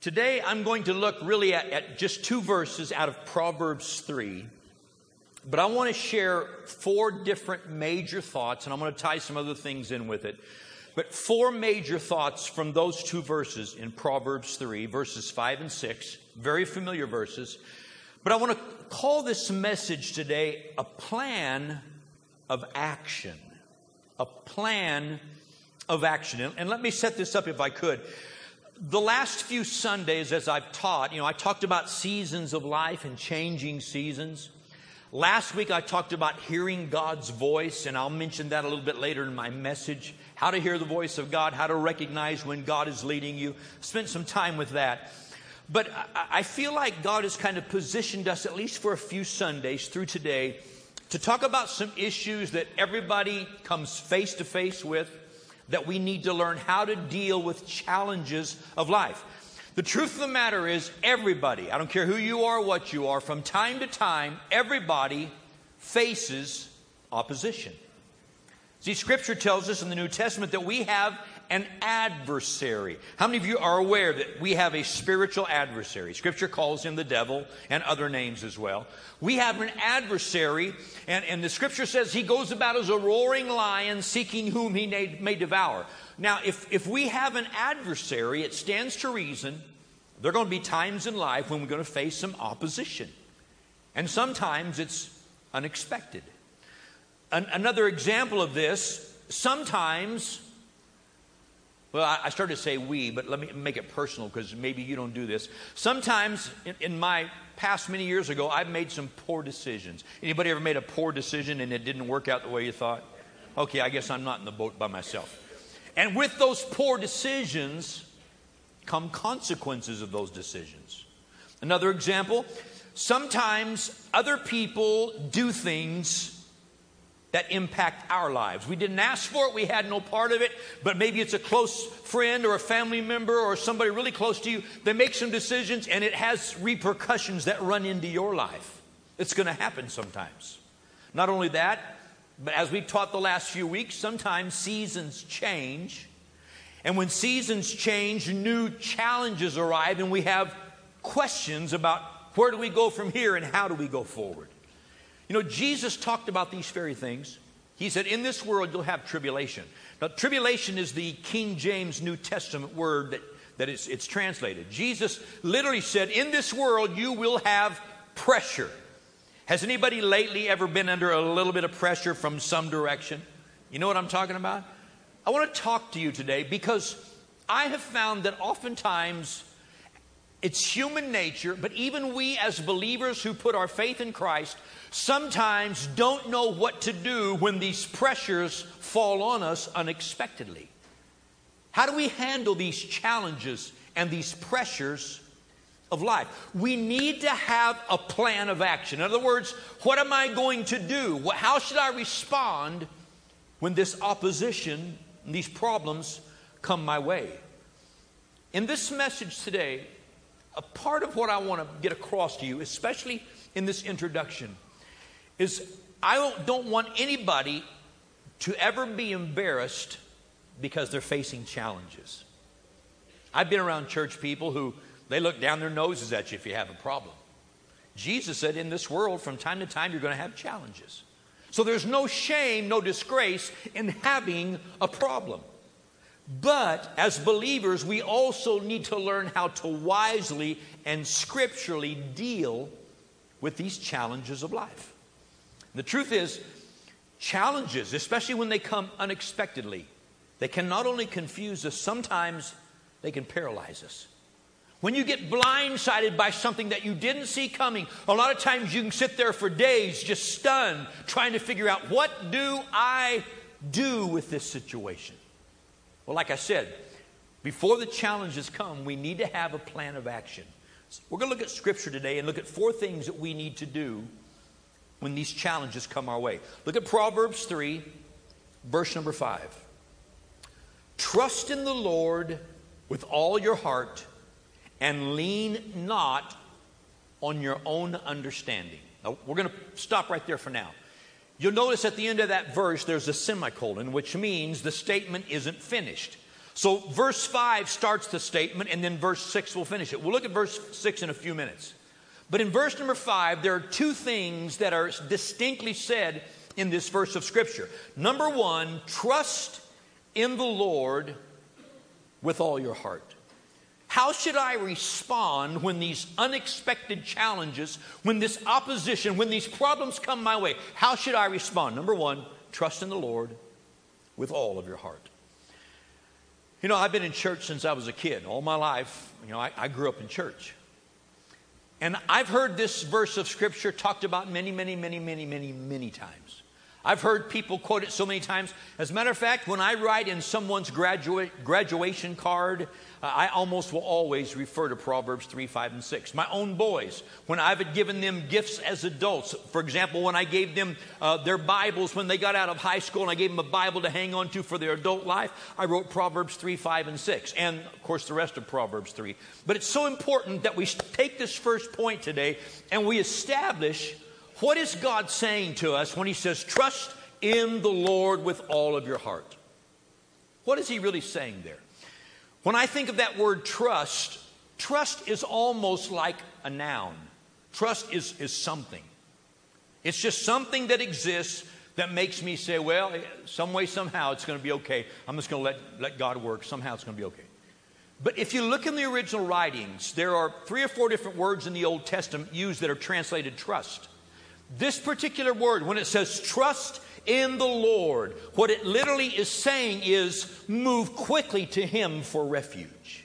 Today, I'm going to look really at, at, just two verses out of Proverbs 3. But I want to share four different major thoughts, and I'm going to tie some other things in with it. But four major thoughts from those two verses in Proverbs 3, verses 5 and 6, very familiar verses. But I want to call this message today a plan of action. A plan of action. And, and let me set this up if I could the last few Sundays, as I've taught, you know, I talked about seasons of life and changing seasons. Last week, I talked about hearing God's voice, and I'll mention that a little bit later in my message. How to hear the voice of God, how to recognize when God is leading you. Spent some time with that. But I feel like God has kind of positioned us, at least for a few Sundays through today, to talk about some issues that everybody comes face to face with that we need to learn how to deal with challenges of life. The truth of the matter is, everybody, I don't care who you are, what you are, from time to time, everybody faces opposition. See, Scripture tells us in the New Testament that we have an adversary. How many of you are aware that we have a spiritual adversary? Scripture calls him the devil and other names as well. We have an adversary, and, and the scripture says he goes about as a roaring lion seeking whom he may, may devour. Now, if, if we have an adversary, it stands to reason there are going to be times in life when we're going to face some opposition. And sometimes it's unexpected. An, another example of this, sometimes well, I started to say we, but let me make it personal because maybe you don't do this. Sometimes in, in, my past many years ago, I've made some poor decisions. Anybody ever made a poor decision and it didn't work out the way you thought? Okay, I guess I'm not in the boat by myself. And with those poor decisions come consequences of those decisions. Another example, sometimes other people do things that impact our lives. We didn't ask for it, we had no part of it, but maybe it's a close friend or a family member or somebody really close to you. that makes some decisions and it has repercussions that run into your life. It's going to happen sometimes. Not only that, but as we've taught the last few weeks, sometimes seasons change. And when seasons change, new challenges arrive, and we have questions about where do we go from here and how do we go forward. You know, Jesus talked about these very things. He said, In this world you'll have tribulation. Now, tribulation is the King James New Testament word that, that it's, it's translated. Jesus literally said, In this world you will have pressure. Has anybody lately ever been under a little bit of pressure from some direction? You know what I'm talking about? I want to talk to you today because I have found that oftentimes it's human nature, but even we as believers who put our faith in Christ sometimes don't know what to do when these pressures fall on us unexpectedly. How do we handle these challenges and these pressures of life? We need to have a plan of action. In other words, what am I going to do? How should I respond when this opposition, and these problems come my way? In this message today, a part of what I want to get across to you, especially in this introduction, is I don't, want anybody to ever be embarrassed because they're facing challenges. I've been around church people who they look down their noses at you if you have a problem. Jesus said, In this world, from time to time, you're going to have challenges. So there's no shame, no disgrace in having a problem. But as believers, we also need to learn how to wisely and scripturally deal with these challenges of life. The truth is, challenges, especially when they come unexpectedly, they can not only confuse us, sometimes they can paralyze us. When you get blindsided by something that you didn't see coming, a lot of times you can sit there for days just stunned, trying to figure out what do I do with this situation? Well, like I said, before the challenges come, we need to have a plan of action. So we're going to look at Scripture today and look at four things that we need to do when these challenges come our way. Look at Proverbs 3, verse number 5. Trust in the Lord with all your heart and lean not on your own understanding. Now, we're going to stop right there for now. You'll notice at the end of that verse there's a semicolon, which means the statement isn't finished. So, verse 5 starts the statement, and then verse 6 will finish it. We'll look at verse 6 in a few minutes. But in verse number 5, there are two things that are distinctly said in this verse of Scripture. Number one, trust in the Lord with all your heart. How should I respond when these unexpected challenges, when this opposition, when these problems come my way? How should I respond? Number one, trust in the Lord with all of your heart. You know, I've been in church since I was a kid. All my life, you know, I, I grew up in church. And I've heard this verse of Scripture talked about many, many, many, many, many, many times. I've heard people quote it so many times. As a matter of fact, when I write in someone's graduate, graduation card, uh, I almost will always refer to Proverbs 3, 5, and 6. My own boys, when I've given them gifts as adults, for example, when I gave them uh, their Bibles when they got out of high school and I gave them a Bible to hang on to for their adult life, I wrote Proverbs 3, 5, and 6. And, of course, the rest of Proverbs 3. But it's so important that we take this first point today and we establish what is God saying to us when He says, trust in the Lord with all of your heart? What is He really saying there? When I think of that word trust, trust is almost like a noun. Trust is, is something. It's just something that exists that makes me say, well, eh, some way, somehow, it's going to be okay. I'm just going to let, let God work. Somehow it's going to be okay. But if you look in the original writings, there are three or four different words in the Old Testament used that are translated trust. This particular word, when it says trust in the Lord, what it literally is saying is move quickly to Him for refuge.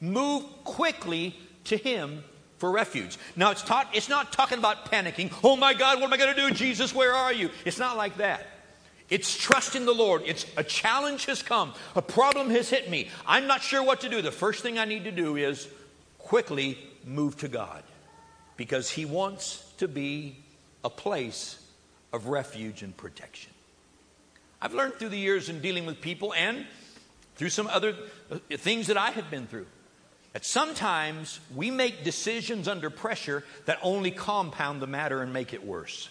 Move quickly to Him for refuge. Now, it's, taught, it's not talking about panicking. Oh my God, what am I going to do? Jesus, where are you? It's not like that. It's trust in the Lord. It's a challenge has come. A problem has hit me. I'm not sure what to do. The first thing I need to do is quickly move to God because He wants to be a place of refuge and protection. I've learned through the years in dealing with people and through some other uh, things that I have been through that sometimes we make decisions under pressure that only compound the matter and make it worse.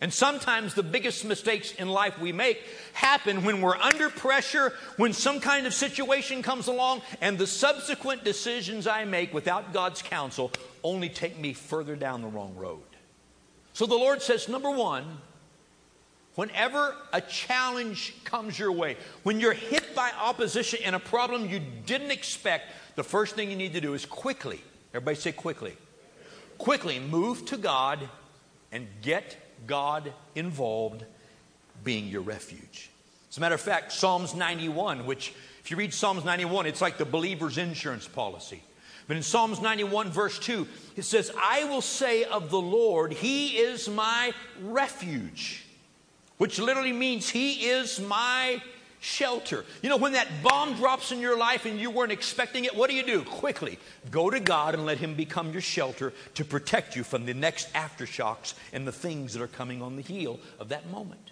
And sometimes the biggest mistakes in life we make happen when we're under pressure, when some kind of situation comes along, and the subsequent decisions I make without God's counsel only take me further down the wrong road. So the Lord says, number one, whenever a challenge comes your way, when you're hit by opposition and a problem you didn't expect, the first thing you need to do is quickly, everybody say quickly, quickly move to God and get God involved being your refuge. As a matter of fact, Psalms 91, which, if you read Psalms 91, it's like the believer's insurance policy. But in Psalms 91, verse 2, it says, I will say of the Lord, He is my refuge, which literally means He is my shelter. You know, when that bomb drops in your life and you weren't expecting it, what do you do? Quickly go to God and let Him become your shelter to protect you from the next aftershocks and the things that are coming on the heel of that moment.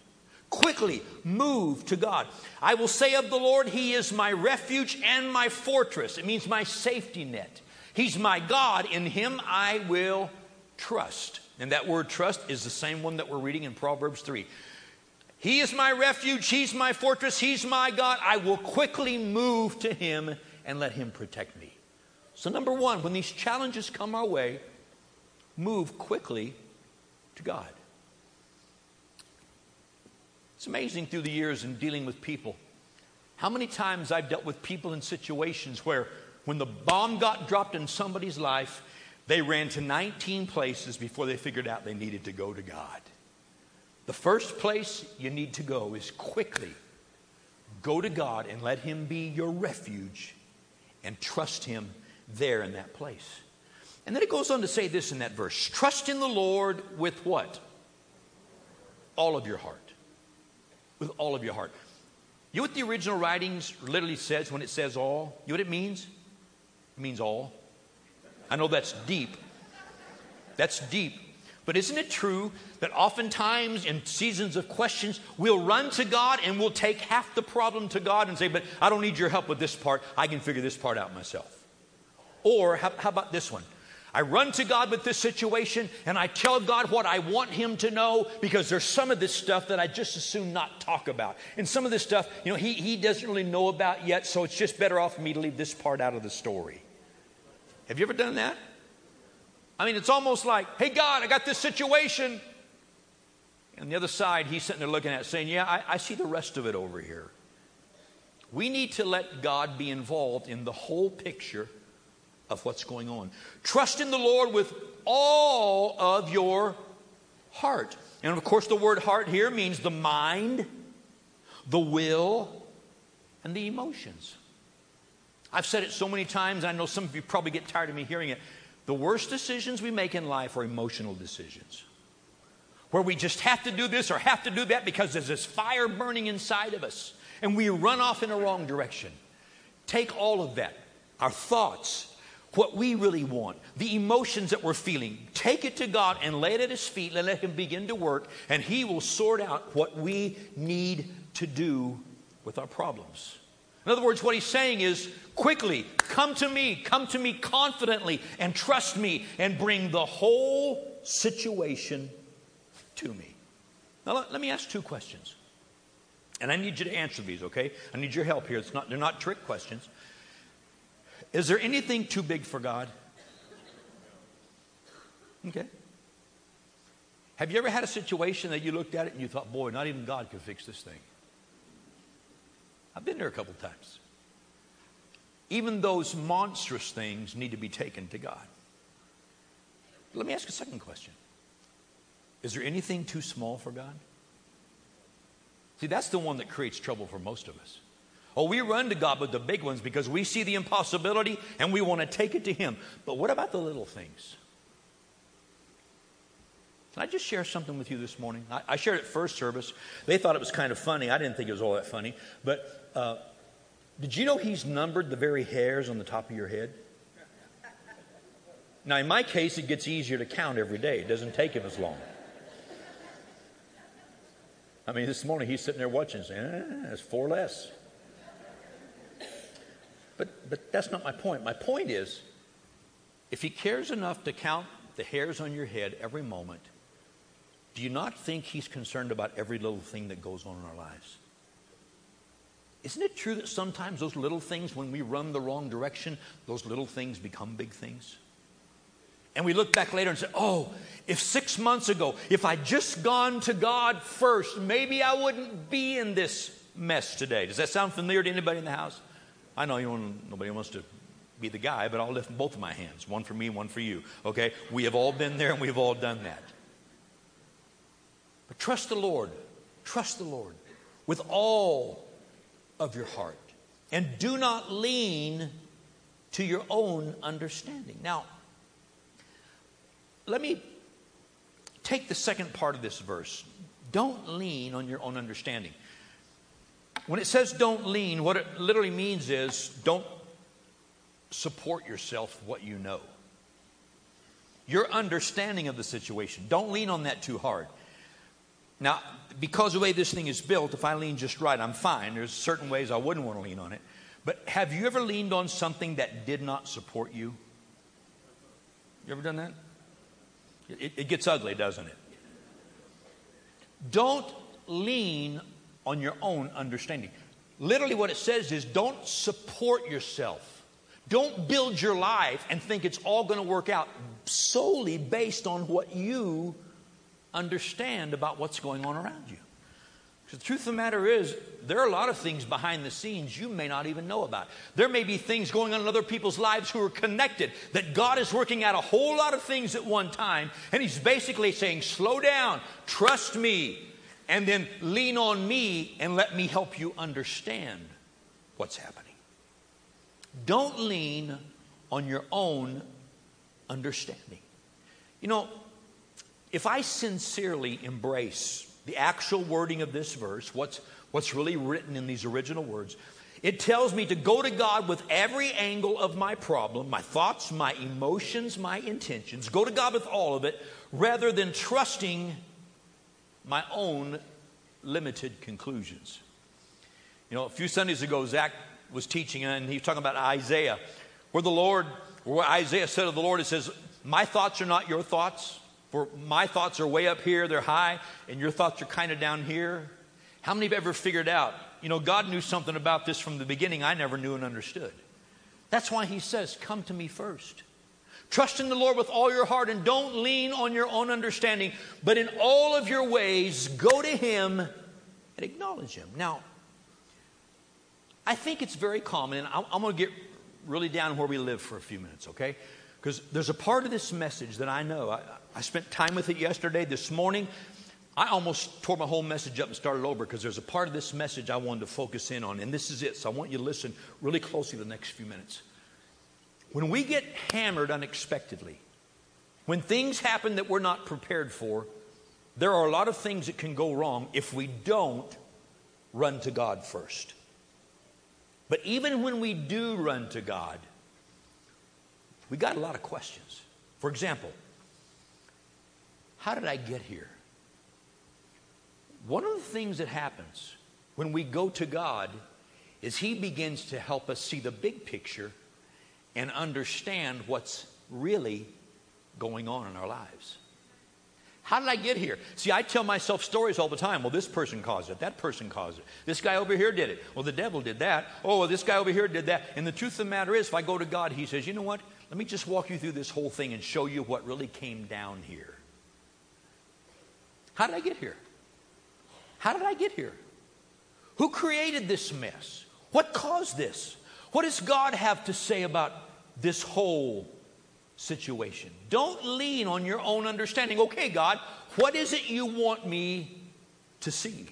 Quickly move to God. I will say of the Lord, He is my refuge and my fortress. It means my safety net. He's my God. In Him I will trust. And that word trust is the same one that we're reading in Proverbs 3. He is my refuge. He's my fortress. He's my God. I will quickly move to Him and let Him protect me. So, number one, when these challenges come our way, move quickly to God. It's amazing through the years in dealing with people how many times I've dealt with people in situations where when the bomb got dropped in somebody's life, they ran to 19 places before they figured out they needed to go to God. The first place you need to go is quickly go to God and let Him be your refuge and trust Him there in that place. And then it goes on to say this in that verse trust in the Lord with what? All of your heart. With all of your heart. You know what the original writings literally says when it says all? You know what it means? Means all. I know that's deep. That's deep. But isn't it true that oftentimes in seasons of questions, we'll run to God and we'll take half the problem to God and say, But I don't need your help with this part. I can figure this part out myself. Or how, how about this one? I run to God with this situation and I tell God what I want Him to know because there's some of this stuff that I just as soon not talk about. And some of this stuff, you know, He, he doesn't really know about yet, so it's just better off for me to leave this part out of the story. Have you ever done that? I mean, it's almost like, hey, God, I got this situation. And the other side, he's sitting there looking at it saying, yeah, I, I see the rest of it over here. We need to let God be involved in the whole picture of what's going on. Trust in the Lord with all of your heart. And of course, the word heart here means the mind, the will, and the emotions. I've said it so many times, I know some of you probably get tired of me hearing it. The worst decisions we make in life are emotional decisions. Where we just have to do this or have to do that because there's this fire burning inside of us and we run off in the wrong direction. Take all of that, our thoughts, what we really want, the emotions that we're feeling, take it to God and lay it at His feet and let Him begin to work, and He will sort out what we need to do with our problems. In other words, what he's saying is quickly, come to me, come to me confidently, and trust me, and bring the whole situation to me. Now, let, let me ask two questions. And I need you to answer these, okay? I need your help here. It's not, they're not trick questions. Is there anything too big for God? Okay. Have you ever had a situation that you looked at it and you thought, boy, not even God could fix this thing? I've been there a couple times. Even those monstrous things need to be taken to God. Let me ask a second question Is there anything too small for God? See, that's the one that creates trouble for most of us. Oh, we run to God with the big ones because we see the impossibility and we want to take it to Him. But what about the little things? Can I just share something with you this morning? I, I shared it first service. They thought it was kind of funny. I didn't think it was all that funny. But uh, did you know He's numbered the very hairs on the top of your head? Now, in my case, it gets easier to count every day. It doesn't take Him as long. I mean, this morning he's sitting there watching, saying, eh, "There's four less." But but that's not my point. My point is, if he cares enough to count the hairs on your head every moment, do you not think he's concerned about every little thing that goes on in our lives? Isn't it true that sometimes those little things, when we run the wrong direction, those little things become big things? And we look back later and say, oh, if six months ago, if I'd just gone to God first, maybe I wouldn't be in this mess today. Does that sound familiar to anybody in the house? I know you nobody wants to be the guy, but I'll lift both of my hands one for me, one for you. Okay? We have all been there and we've all done that. But trust the Lord. Trust the Lord with all of your heart. And do not lean to your own understanding. Now, let me take the second part of this verse. Don't lean on your own understanding. When it says don't lean, what it literally means is don't support yourself what you know. Your understanding of the situation. Don't lean on that too hard. Now, because the way this thing is built, if I lean just right, I'm fine. There's certain ways I wouldn't want to lean on it. But have you ever leaned on something that did not support you? You ever done that? It, it gets ugly, doesn't it? Don't lean on your own understanding. Literally, what it says is don't support yourself. Don't build your life and think it's all going to work out solely based on what you understand about what's going on around you. Because the truth of the matter is, there are a lot of things behind the scenes you may not even know about. There may be things going on in other people's lives who are connected, that God is working out a whole lot of things at one time, and He's basically saying, slow down, trust me, and then lean on me and let me help you understand what's happening. Don't lean on your own understanding. You know, if I sincerely embrace the actual wording of this verse, what's, what's really written in these original words, it tells me to go to God with every angle of my problem, my thoughts, my emotions, my intentions, go to God with all of it, rather than trusting my own limited conclusions. You know, a few Sundays ago, Zach was teaching, and he was talking about Isaiah, where the Lord, where Isaiah said of the Lord, it says, my thoughts are not your thoughts. For my thoughts are way up here, they're high, and your thoughts are kind of down here. How many have ever figured out, you know, God knew something about this from the beginning I never knew and understood? That's why He says, Come to me first. Trust in the Lord with all your heart and don't lean on your own understanding, but in all of your ways, go to Him and acknowledge Him. Now, I think it's very common, and I'm, going to get really down where we live for a few minutes, okay? Because there's a part of this message that I know. I, I spent time with it yesterday. This morning, I almost tore my whole message up and started over because there's a part of this message I wanted to focus in on, and this is it. So I want you to listen really closely the next few minutes. When we get hammered unexpectedly, when things happen that we're not prepared for, there are a lot of things that can go wrong if we don't run to God first. But even when we do run to God, we got a lot of questions. For example, how did I get here? One of the things that happens when we go to God is He begins to help us see the big picture and understand what's really going on in our lives. How did I get here? See, I tell myself stories all the time. Well, this person caused it. That person caused it. This guy over here did it. Well, the devil did that. Oh, well, this guy over here did that. And the truth of the matter is, if I go to God, He says, you know what? Let me just walk you through this whole thing and show you what really came down here. How did I get here? How did I get here? Who created this mess? What caused this? What does God have to say about this whole situation? Don't lean on your own understanding. Okay, God, what is it you want me to see?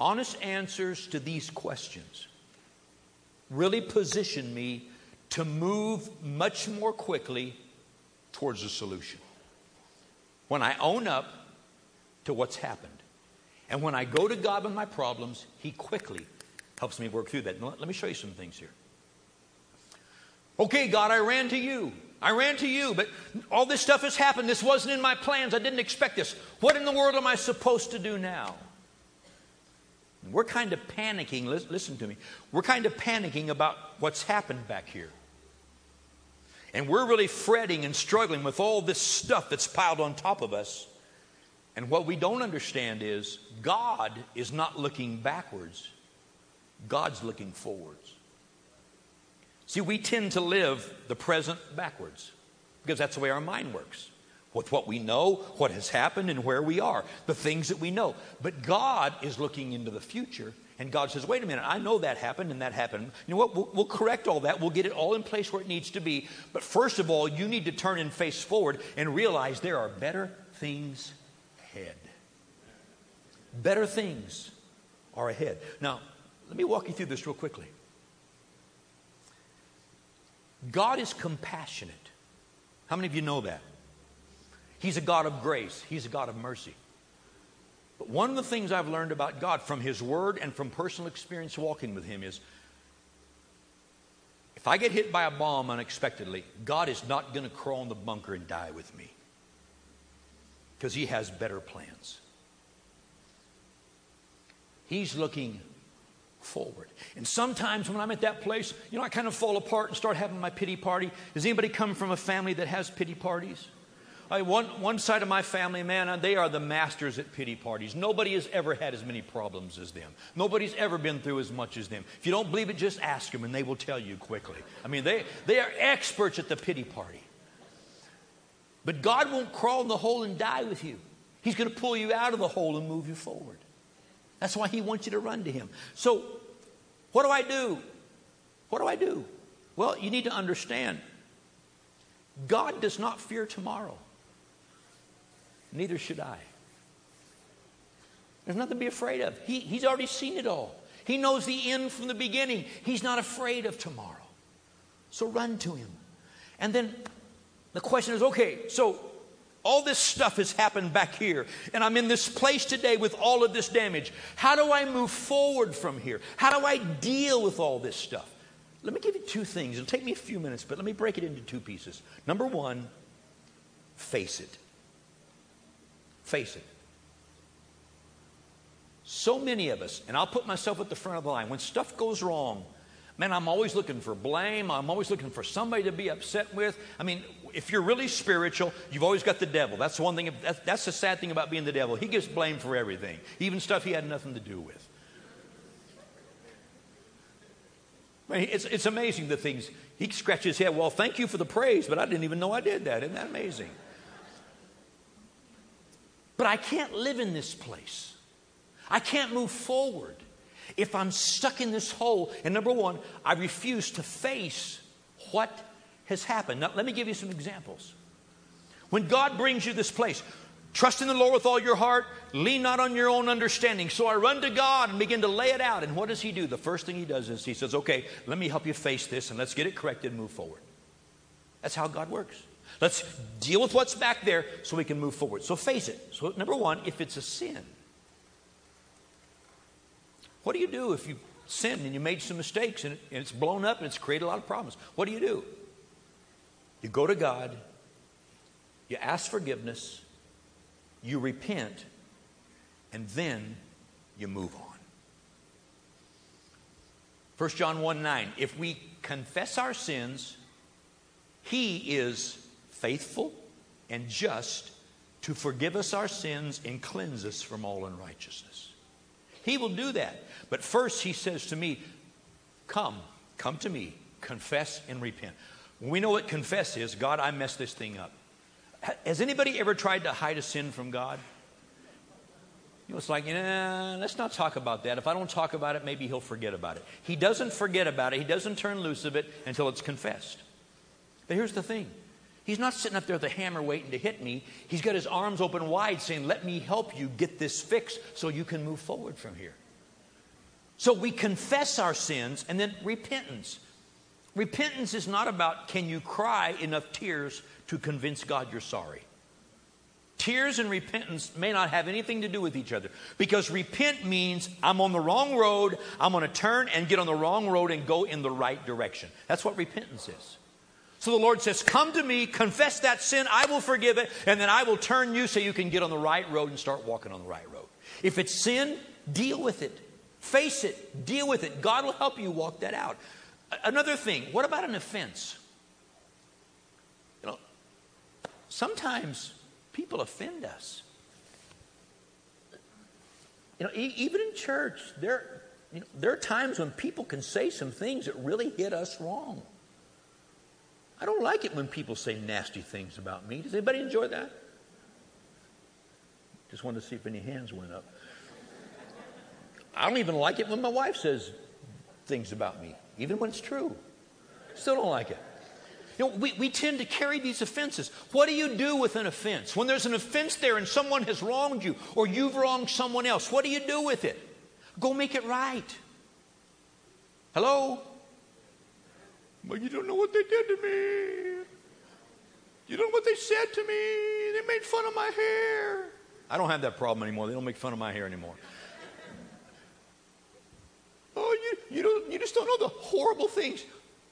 Honest answers to these questions really position me to move much more quickly towards a solution. When I own up to what's happened, and when I go to God with my problems, He quickly helps me work through that. Let me show you some things here. Okay, God, I ran to you. I ran to you, but all this stuff has happened. This wasn't in my plans. I didn't expect this. What in the world am I supposed to do now? We're kind of panicking. Listen to me. We're kind of panicking about what's happened back here. And we're really fretting and struggling with all this stuff that's piled on top of us. And what we don't understand is God is not looking backwards, God's looking forwards. See, we tend to live the present backwards because that's the way our mind works. With what we know, what has happened, and where we are, the things that we know. But God is looking into the future, and God says, wait a minute, I know that happened and that happened. You know what? We'll, we'll, correct all that. We'll get it all in place where it needs to be. But first of all, you need to turn and face forward and realize there are better things ahead. Better things are ahead. Now, let me walk you through this real quickly. God is compassionate. How many of you know that? He's a God of grace, He's a God of mercy. But one of the things I've learned about God from His Word and from personal experience walking with Him is if I get hit by a bomb unexpectedly, God is not going to crawl in the bunker and die with me because He has better plans. He's looking forward. And sometimes when I'm at that place, you know, I kind of fall apart and start having my pity party. Does anybody come from a family that has pity parties? One, one side of my family, man, they are the masters at pity parties. Nobody has ever had as many problems as them. Nobody's ever been through as much as them. If you don't believe it, just ask them and they will tell you quickly. I mean, they, they are experts at the pity party. But God won't crawl in the hole and die with you. He's going to pull you out of the hole and move you forward. That's why He wants you to run to Him. So, what do I do? What do I do? Well, you need to understand God does not fear tomorrow. Neither should I. There's nothing to be afraid of. He, he's already seen it all. He knows the end from the beginning. He's not afraid of tomorrow. So run to him. And then the question is okay, so all this stuff has happened back here, and I'm in this place today with all of this damage. How do I move forward from here? How do I deal with all this stuff? Let me give you two things. It'll take me a few minutes, but let me break it into two pieces. Number one, face it. Face it. So many of us, and I'll put myself at the front of the line, when stuff goes wrong, Man, I'm always looking for blame. I'm always looking for somebody to be upset with. I mean, if you're really spiritual, you've always got the devil. That's the one thing, that's, that's the sad thing about being the devil. He gets blamed for everything, even stuff he had nothing to do with. I mean, it's, it's amazing the things he scratches his head. Well, thank you for the praise, but I didn't even know I did that. Isn't that amazing? But I can't live in this place. I can't move forward if I'm stuck in this hole. And number one, I refuse to face what has happened. Now, let me give you some examples. When God brings you this place, trust in the Lord with all your heart, lean not on your own understanding. So I run to God and begin to lay it out. And what does He do? The first thing He does is He says, Okay, let me help you face this and let's get it corrected and move forward. That's how God works. Let's deal with what's back there so we can move forward. So face it. So, number one, if it's a sin, what do you do if you sinned and you made some mistakes and, it's blown up and it's created a lot of problems? What do you do? You go to God, you ask forgiveness, you repent, and then you move on. 1 John 1 9, if we confess our sins, He is faithful and just to forgive us our sins and cleanse us from all unrighteousness. He will do that. But first, He says to me, Come, come to me, confess and repent. We know what confess is God, I messed this thing up. Has anybody ever tried to hide a sin from God? You know, it's like, nah, let's not talk about that. If I don't talk about it, maybe he'll forget about it. He doesn't forget about it. He doesn't turn loose of it until it's confessed. But here's the thing He's not sitting up there with a hammer waiting to hit me. He's got his arms open wide saying, Let me help you get this fixed so you can move forward from here. So we confess our sins and then repentance. Repentance is not about can you cry enough tears to convince God you're sorry. Tears and repentance may not have anything to do with each other because repent means I'm on the wrong road, I'm going to turn and get on the wrong road and go in the right direction. That's what repentance is. So the Lord says, Come to me, confess that sin, I will forgive it, and then I will turn you so you can get on the right road and start walking on the right road. If it's sin, deal with it. Face it, deal with it. God will help you walk that out. Another thing, what about an offense? You know, sometimes people offend us. You know, even in church, there, you know, there are times when people can say some things that really hit us wrong. I don't like it when people say nasty things about me. Does anybody enjoy that? Just wanted to see if any hands went up. I don't even like it when my wife says things about me, even when it's true. Still don't like it. You know, we, we tend to carry these offenses. What do you do with an offense? When there's an offense there and someone has wronged you or you've wronged someone else, what do you do with it? Go make it right. Hello? But you don't know what they did to me. You don't know what they said to me. They made fun of my hair. I don't have that problem anymore. They don't make fun of my hair anymore. oh, you, you, don't, you just don't know the horrible things.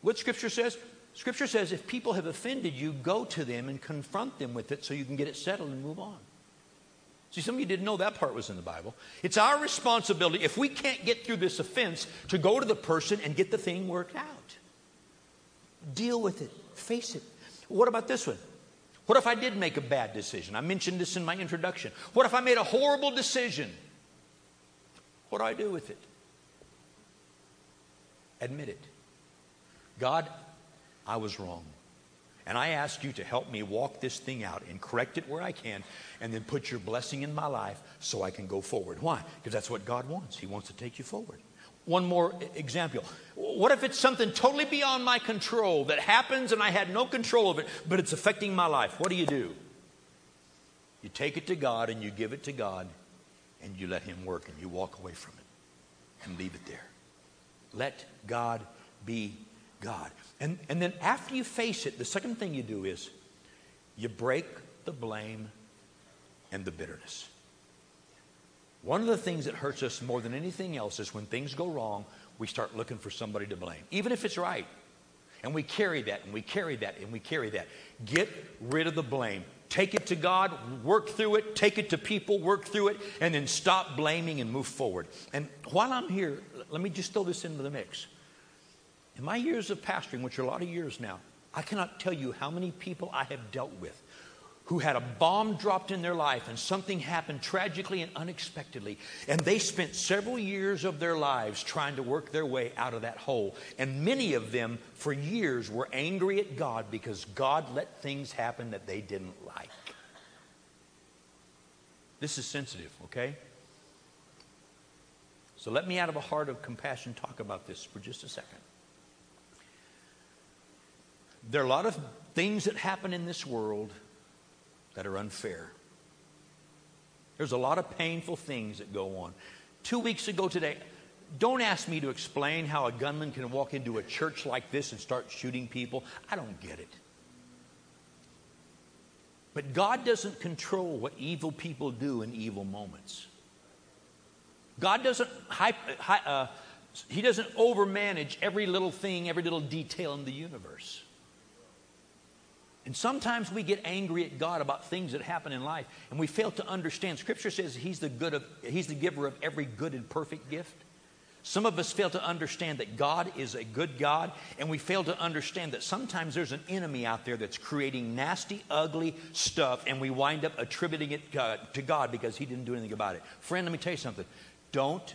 What Scripture says? Scripture says if people have offended you, go to them and confront them with it so you can get it settled and move on. See, some of you didn't know that part was in the Bible. It's our responsibility, if we can't get through this offense, to go to the person and get the thing worked out. Deal with it. Face it. What about this one? What if I did make a bad decision? I mentioned this in my introduction. What if I made a horrible decision? What do I do with it? Admit it. God, I was wrong. And I ask you to help me walk this thing out and correct it where I can, and then put your blessing in my life so I can go forward. Why? Because that's what God wants. He wants to take you forward. One more example. What if it's something totally beyond my control that happens and I had no control of it, but it's affecting my life? What do you do? You take it to God and you give it to God and you let Him work and you walk away from it and leave it there. Let God be God. And, and then after you face it, the second thing you do is you break the blame and the bitterness. One of the things that hurts us more than anything else is when things go wrong, we start looking for somebody to blame, even if it's right. And we carry that and we carry that and we carry that. Get rid of the blame. Take it to God, work through it, take it to people, work through it, and then stop blaming and move forward. And while I'm here, let me just throw this into the mix. In my years of pastoring, which are a lot of years now, I cannot tell you how many people I have dealt with who had a bomb dropped in their life and something happened tragically and unexpectedly. And they spent several years of their lives trying to work their way out of that hole. And many of them, for years, were angry at God because God let things happen that they didn't like. This is sensitive, okay? So let me, out of a heart of compassion, talk about this for just a second. There are a lot of things that happen in this world that are unfair. There's a lot of painful things that go on. Two weeks ago today, don't ask me to explain how a gunman can walk into a church like this and start shooting people. I don't get it. But God doesn't control what evil people do in evil moments. God doesn't uh, he doesn't overmanage every little thing, every little detail in the universe. And sometimes we get angry at God about things that happen in life, and we fail to understand. Scripture says He's the good of He's the giver of every good and perfect gift. Some of us fail to understand that God is a good God, and we fail to understand that sometimes there's an enemy out there that's creating nasty, ugly stuff, and we wind up attributing it uh, to God because He didn't do anything about it. Friend, let me tell you something. Don't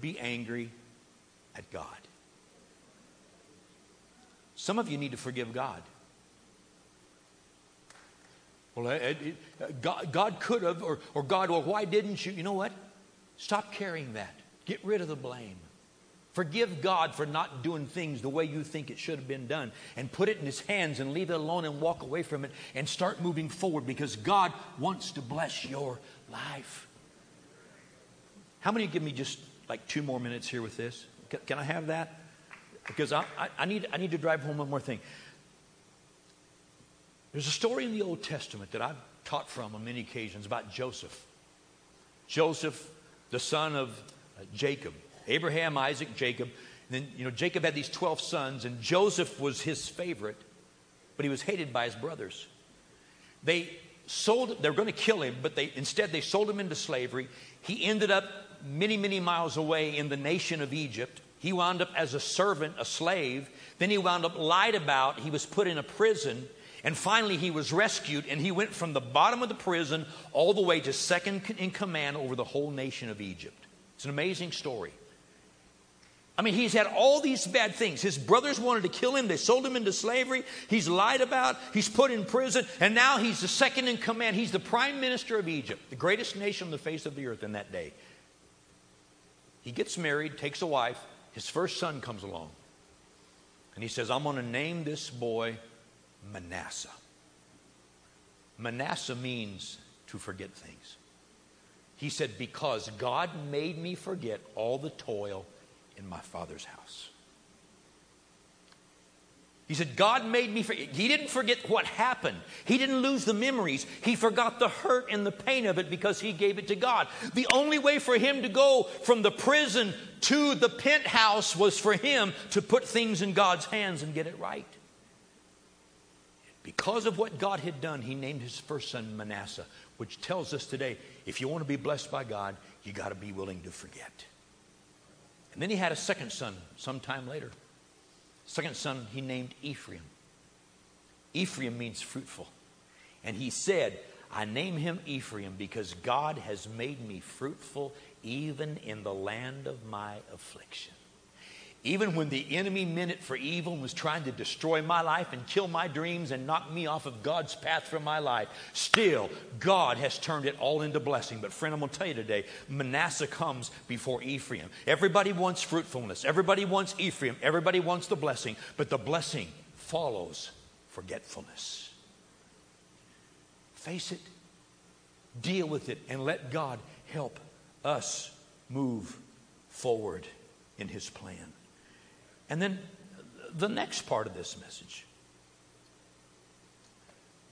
be angry at God. Some of you need to forgive God. Well, it, it, God, God could have, or, or God, well, why didn't you? You know what? Stop carrying that. Get rid of the blame. Forgive God for not doing things the way you think it should have been done and put it in His hands and leave it alone and walk away from it and start moving forward because God wants to bless your life. How many give me just like two more minutes here with this? Can, can I have that? Because I, I, I, need, I need to drive home one more thing. There's a story in the Old Testament that I've taught from on many occasions about Joseph. Joseph, the son of uh, Jacob. Abraham, Isaac, Jacob. And then, you know, Jacob had these 12 sons, and Joseph was his favorite, but he was hated by his brothers. They sold, they were going to kill him, but they, instead they sold him into slavery. He ended up many, many miles away in the nation of Egypt. He wound up as a servant, a slave. Then he wound up lied about. He was put in a prison. And finally, he was rescued, and he went from the bottom of the prison all the way to second in command over the whole nation of Egypt. It's an amazing story. I mean, he's had all these bad things. His brothers wanted to kill him. They sold him into slavery. He's lied about. He's put in prison. And now he's the second in command. He's the prime minister of Egypt, the greatest nation on the face of the earth in that day. He gets married, takes a wife. His first son comes along. And he says, I'm going to name this boy Manasseh. Manasseh means to forget things. He said, Because God made me forget all the toil in my father's house. He said, God made me forget. He didn't forget what happened. He didn't lose the memories. He forgot the hurt and the pain of it because he gave it to God. The only way for him to go from the prison to the penthouse was for him to put things in God's hands and get it right. Because of what God had done, he named his first son Manasseh, which tells us today if you want to be blessed by God, you got to be willing to forget. And then he had a second son sometime later. Second son he named Ephraim. Ephraim means fruitful. And he said, I name him Ephraim because God has made me fruitful even in the land of my affliction. Even when the enemy meant it for evil and was trying to destroy my life and kill my dreams and knock me off of God's path for my life, still, God has turned it all into blessing. But, friend, I'm going to tell you today Manasseh comes before Ephraim. Everybody wants fruitfulness, everybody wants Ephraim, everybody wants the blessing, but the blessing follows forgetfulness. Face it, deal with it, and let God help us move forward in His plan. And then the next part of this message.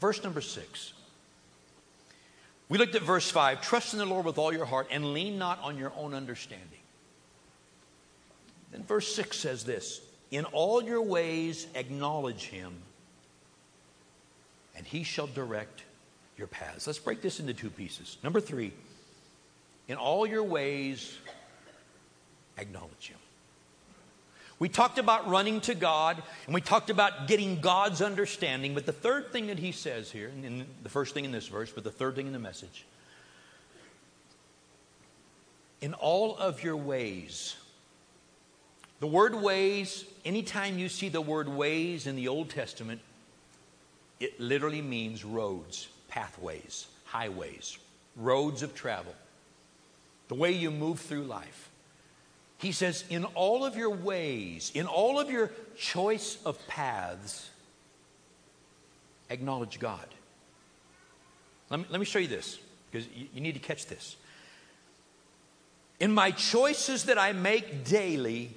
Verse number six. We looked at verse five trust in the Lord with all your heart and lean not on your own understanding. Then verse six says this In all your ways acknowledge him, and he shall direct your paths. Let's break this into two pieces. Number three, in all your ways acknowledge him. We talked about running to God, and we talked about getting God's understanding. But the third thing that he says here, and the first thing in this verse, but the third thing in the message, in all of your ways. The word ways, anytime you see the word ways in the Old Testament, it literally means roads, pathways, highways, roads of travel, the way you move through life. He says, in all of your ways, in all of your choice of paths, acknowledge God. Let me, let me show you this, because you, you need to catch this. In my choices that I make daily,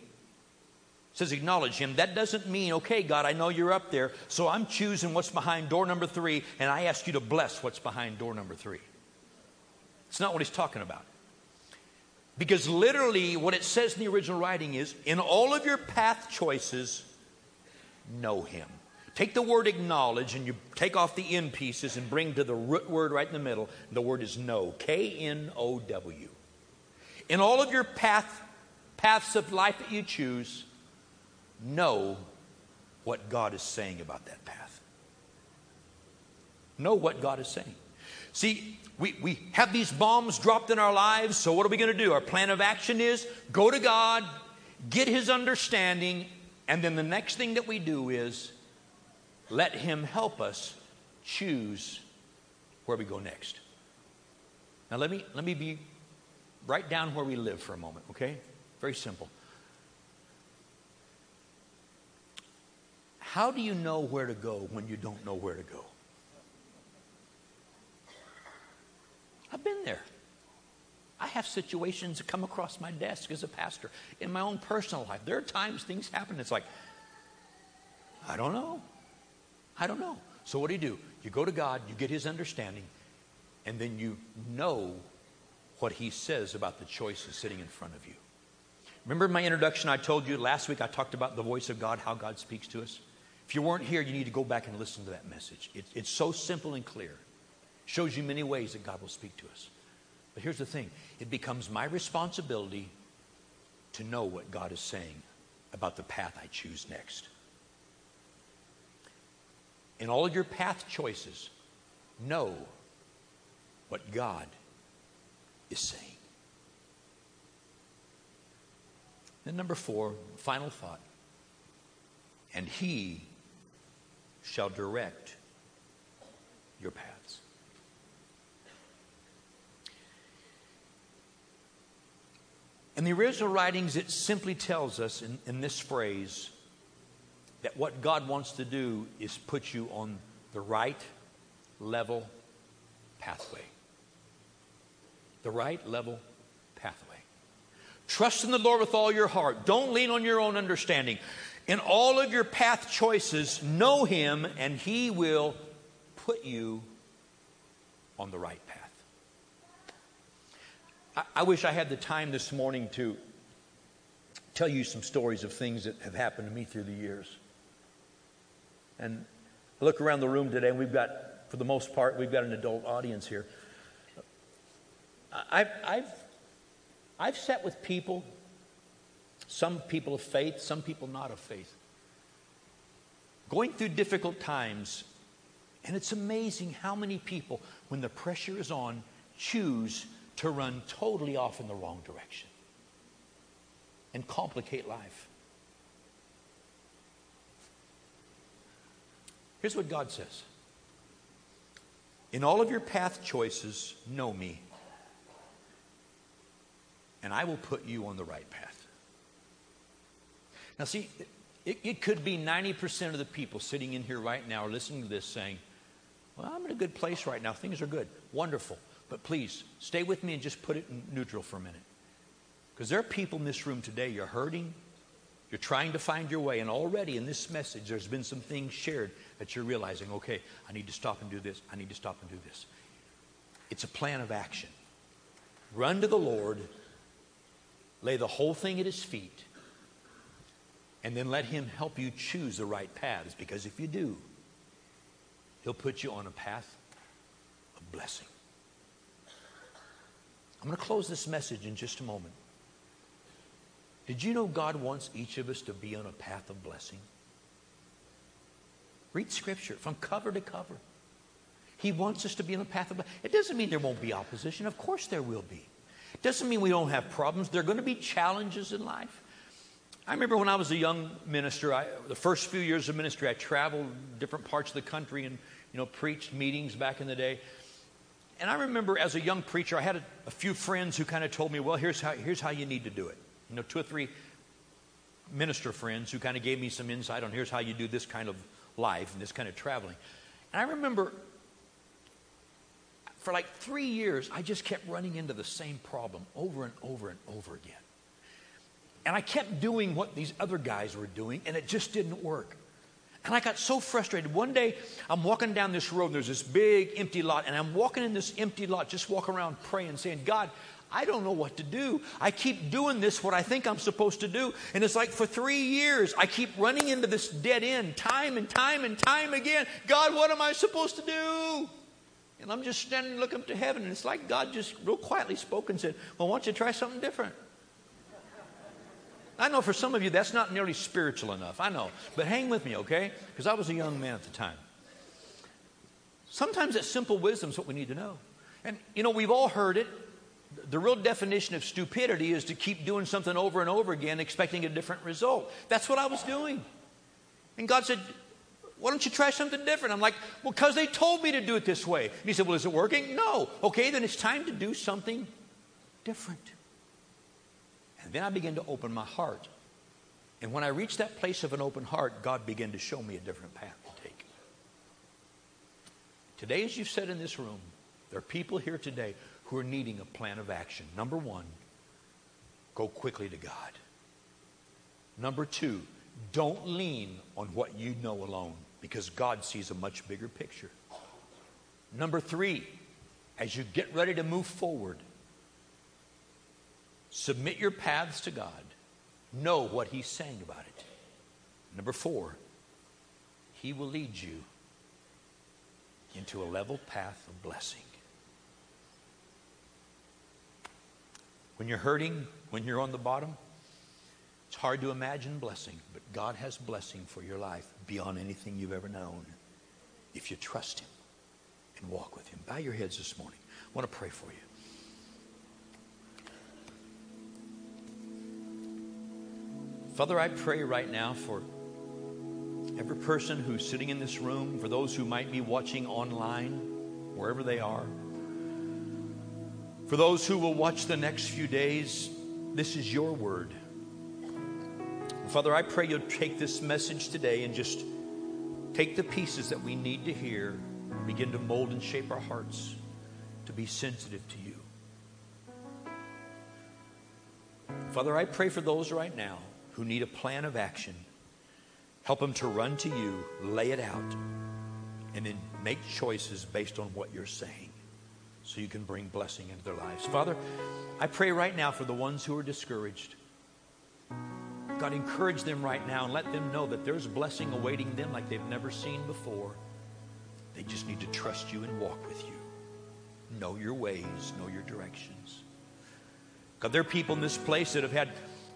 says acknowledge him. That doesn't mean, okay, God, I know you're up there, so I'm choosing what's behind door number three, and I ask you to bless what's behind door number three. It's not what he's talking about. Because literally, what it says in the original writing is in all of your path choices, know him. Take the word acknowledge and you take off the end pieces and bring to the root word right in the middle. The word is know. K N O W. In all of your path, paths of life that you choose, know what God is saying about that path. Know what God is saying. See, we, we have these bombs dropped in our lives, so what are we going to do? Our plan of action is go to God, get His understanding, and then the next thing that we do is let Him help us choose where we go next. Now, let me, let me be right down where we live for a moment, okay? Very simple. How do you know where to go when you don't know where to go? I've been there. I have situations that come across my desk as a pastor in my own personal life. There are times things happen. It's like, I don't know. I don't know. So, what do you do? You go to God, you get His understanding, and then you know what He says about the choices sitting in front of you. Remember my introduction, I told you last week I talked about the voice of God, how God speaks to us? If you weren't here, you need to go back and listen to that message. It, it's so simple and clear. Shows you many ways that God will speak to us. But here's the thing it becomes my responsibility to know what God is saying about the path I choose next. In all of your path choices, know what God is saying. And number four, final thought. And He shall direct your paths. In the original writings, it simply tells us in, in this phrase that what God wants to do is put you on the right level pathway. The right level pathway. Trust in the Lord with all your heart. Don't lean on your own understanding. In all of your path choices, know Him, and He will put you on the right path. I, wish I had the time this morning to tell you some stories of things that have happened to me through the years. And I look around the room today, and we've got, for the most part, we've got an adult audience here. I've, I've, I've sat with people, some people of faith, some people not of faith, going through difficult times. And it's amazing how many people, when the pressure is on, choose to run totally off in the wrong direction and complicate life. Here's what God says In all of your path choices, know me, and I will put you on the right path. Now, see, it, it could be 90% of the people sitting in here right now listening to this saying, Well, I'm in a good place right now. Things are good. Wonderful. But please, stay with me and just put it in neutral for a minute. Because there are people in this room today, you're hurting, you're trying to find your way, and already in this message, there's been some things shared that you're realizing, okay, I need to stop and do this, I need to stop and do this. It's a plan of action. Run to the Lord, lay the whole thing at His feet, and then let Him help you choose the right paths, because if you do, He'll put you on a path of blessing. I'm going to close this message in just a moment. Did you know God wants each of us to be on a path of blessing? Read Scripture from cover to cover. He wants us to be on a path of blessing. It doesn't mean there won't be opposition. Of course there will be. It doesn't mean we don't have problems. There are going to be challenges in life. I remember when I was a young minister, I, the first few years of ministry, I traveled different parts of the country and you know preached meetings back in the day. And I remember as a young preacher, I had a, a few friends who kind of told me, "Well, here's how here's how you need to do it." You know, two or three minister friends who kind of gave me some insight on here's how you do this kind of life and this kind of traveling. And I remember for like three years, I just kept running into the same problem over and over and over again. And I kept doing what these other guys were doing, and it just didn't work. And I got so frustrated. One day, I'm walking down this road, and there's this big empty lot, and I'm walking in this empty lot, just walking around praying, saying, God, I don't know what to do. I keep doing this, what I think I'm supposed to do. And it's like for three years, I keep running into this dead end time and time and time again. God, what am I supposed to do? And I'm just standing looking up to heaven, and it's like God just real quietly spoke and said, Well, why don't you try something different? I know for some of you that's not nearly spiritual enough. I know. But hang with me, okay? Because I was a young man at the time. Sometimes that simple wisdom is what we need to know. And, you know, we've all heard it. The real definition of stupidity is to keep doing something over and over again, expecting a different result. That's what I was doing. And God said, why don't you try something different? I'm like, well, because they told me to do it this way. And he said, well, is it working? No. Okay, then it's time to do something different. And then I began to open my heart. And when I reached that place of an open heart, God began to show me a different path to take. Today, as you've said in this room, there are people here today who are needing a plan of action. Number one, go quickly to God. Number two, don't lean on what you know alone because God sees a much bigger picture. Number three, as you get ready to move forward, submit your paths to God. Know what He's saying about it. Number four, He will lead you into a level path of blessing. When you're hurting, when you're on the bottom, it's hard to imagine blessing, but God has blessing for your life beyond anything you've ever known if you trust Him and walk with Him. Bow your heads this morning. I want to pray for you. Father, I pray right now for every person who's sitting in this room, for those who might be watching online, wherever they are. For those who will watch the next few days, this is your word. Father, I pray you'll take this message today and just take the pieces that we need to hear, begin to mold and shape our hearts to be sensitive to you. Father, I pray for those right now who need a plan of action. Help them to run to you, lay it out, and then make choices based on what you're saying so you can bring blessing into their lives. Father, I pray right now for the ones who are discouraged. God, encourage them right now and let them know that there's blessing awaiting them like they've never seen before. They just need to trust you and walk with you. Know your ways, know your directions. God, there are people in this place that have had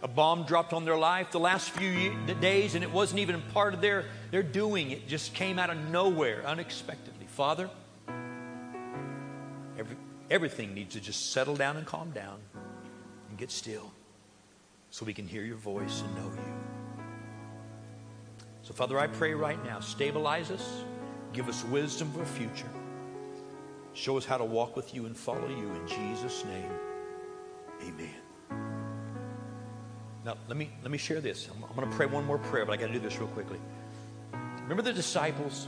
a bomb dropped on their life the last few days and it wasn't even part of their, their doing. It just came out of nowhere unexpectedly. Father, Every, everything needs to just settle down and calm down and get still so we can hear your voice and know you. So, Father, I pray right now, stabilize us, give us wisdom for the future. Show us how to walk with you and follow you in Jesus' name. Amen. Now, let me, let me share this. I'm, I'm going to pray one more prayer, but I got to do this real quickly. Remember the disciples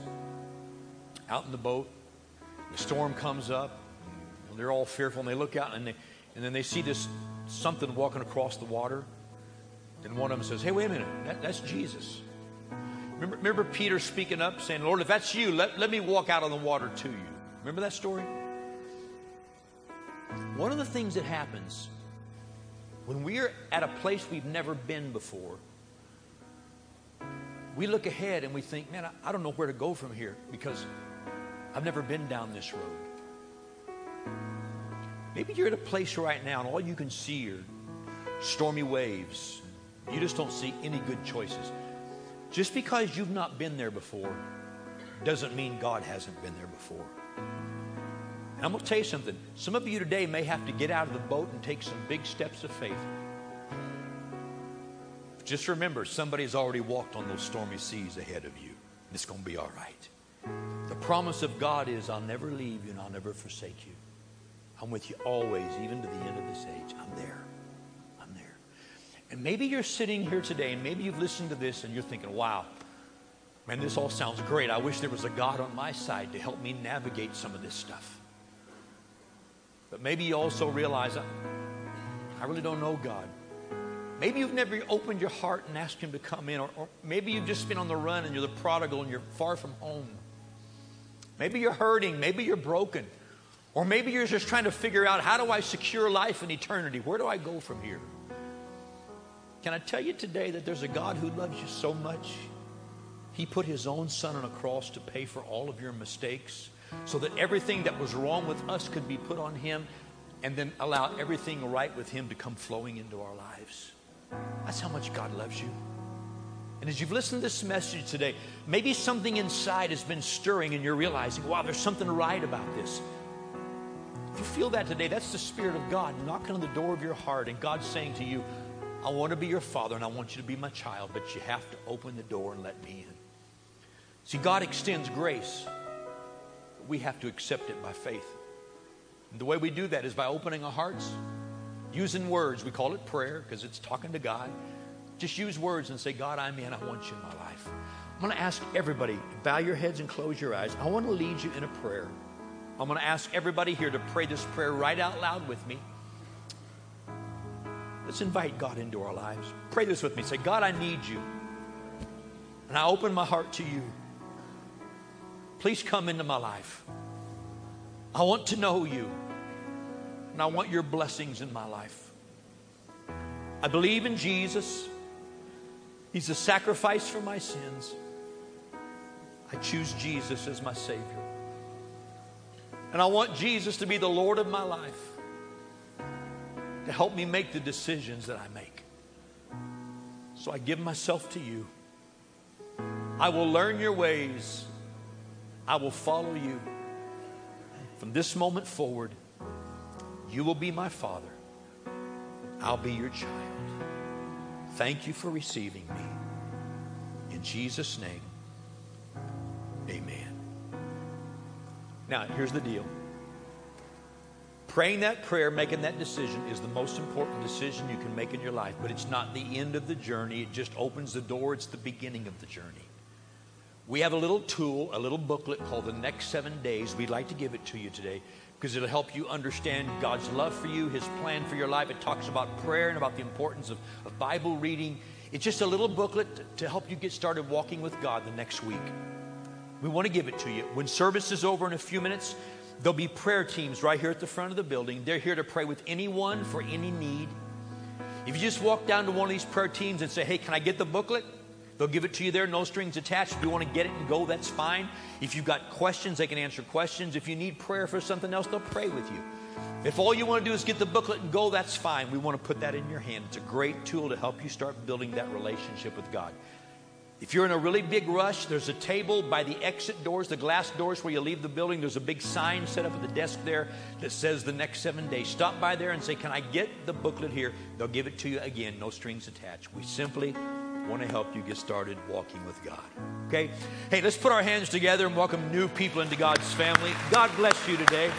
out in the boat? The storm comes up. And They're all fearful and they look out and, they, and then they see this something walking across the water. And one of them says, Hey, wait a minute, that, that's Jesus. Remember, remember Peter speaking up, saying, Lord, if that's you, let, let me walk out on the water to you. Remember that story? One of the things that happens when we're at a place we've never been before, we look ahead and we think, man, I, I don't know where to go from here because I've never been down this road. Maybe you're at a place right now and all you can see are stormy waves, You just don't see any good choices. Just because you've not been there before doesn't mean God hasn't been there before. And I'm going to tell you something. Some of you today may have to get out of the boat and take some big steps of faith. Just remember, somebody's already walked on those stormy seas ahead of you. It's going to be all right. The promise of God is, I'll never leave you and I'll never forsake you. I'm with you always, even to the end of this age. I'm there. I'm there. And maybe you're sitting here today and maybe you've listened to this and you're thinking, wow, man, this all sounds great. I wish there was a God on my side to help me navigate some of this stuff. But maybe you also realize, uh, I really don't know God. Maybe you've never opened your heart and asked Him to come in, or, or, maybe you've just been on the run and you're the prodigal and you're far from home. Maybe you're hurting, maybe you're broken, or maybe you're just trying to figure out how do I secure life and eternity? Where do I go from here? Can I tell you today that there's a God who loves you so much? He put His own Son on a cross to pay for all of your mistakes so that everything that was wrong with us could be put on Him and then allow everything right with Him to come flowing into our lives. That's how much God loves you. And as you've listened to this message today, maybe something inside has been stirring and you're realizing, wow, there's something right about this. If you feel that today, that's the Spirit of God knocking on the door of your heart and God saying to you, I want to be your father and I want you to be my child, but you have to open the door and let me in. See, God extends grace, we have to accept it by faith. And the way we do that is by opening our hearts using words. We call it prayer because it's talking to God. Just use words and say, God, I'm in. I want you in my life. I'm going to ask everybody, bow your heads and close your eyes. I want to lead you in a prayer. I'm going to ask everybody here to pray this prayer right out loud with me. Let's invite God into our lives. Pray this with me. Say, God, I need you. And I open my heart to you. Please come into my life. I want to know you and I want your blessings in my life. I believe in Jesus. He's a sacrifice for my sins. I choose Jesus as my Savior. And I want Jesus to be the Lord of my life, to help me make the decisions that I make. So I give myself to you. I will learn your ways. I will follow you. From this moment forward, you will be my father. I'll be your child. Thank you for receiving me. In Jesus' name, amen. Now, here's the deal. Praying that prayer, making that decision is the most important decision you can make in your life, but it's not the end of the journey. It just opens the door, it's the beginning of the journey. We have a little tool, a little booklet called The Next Seven Days. We'd like to give it to you today because it'll help you understand God's love for you, His plan for your life. It talks about prayer and about the importance of, of Bible reading. It's just a little booklet to, to help you get started walking with God the next week. We want to give it to you. When service is over in a few minutes, there'll be prayer teams right here at the front of the building. They're here to pray with anyone for any need. If you just walk down to one of these prayer teams and say, Hey, can I get the booklet? They'll give it to you there, no strings attached. If you want to get it and go, that's fine. If you've got questions, they can answer questions. If you need prayer for something else, they'll pray with you. If all you want to do is get the booklet and go, that's fine. We want to put that in your hand. It's a great tool to help you start building that relationship with God. If you're in a really big rush, there's a table by the exit doors, the glass doors where you leave the building. There's a big sign set up at the desk there that says the next seven days. Stop by there and say, Can I get the booklet here? They'll give it to you again, no strings attached. We simply want to help you get started walking with God. Okay? Hey, let's put our hands together and welcome new people into God's family. God bless you today.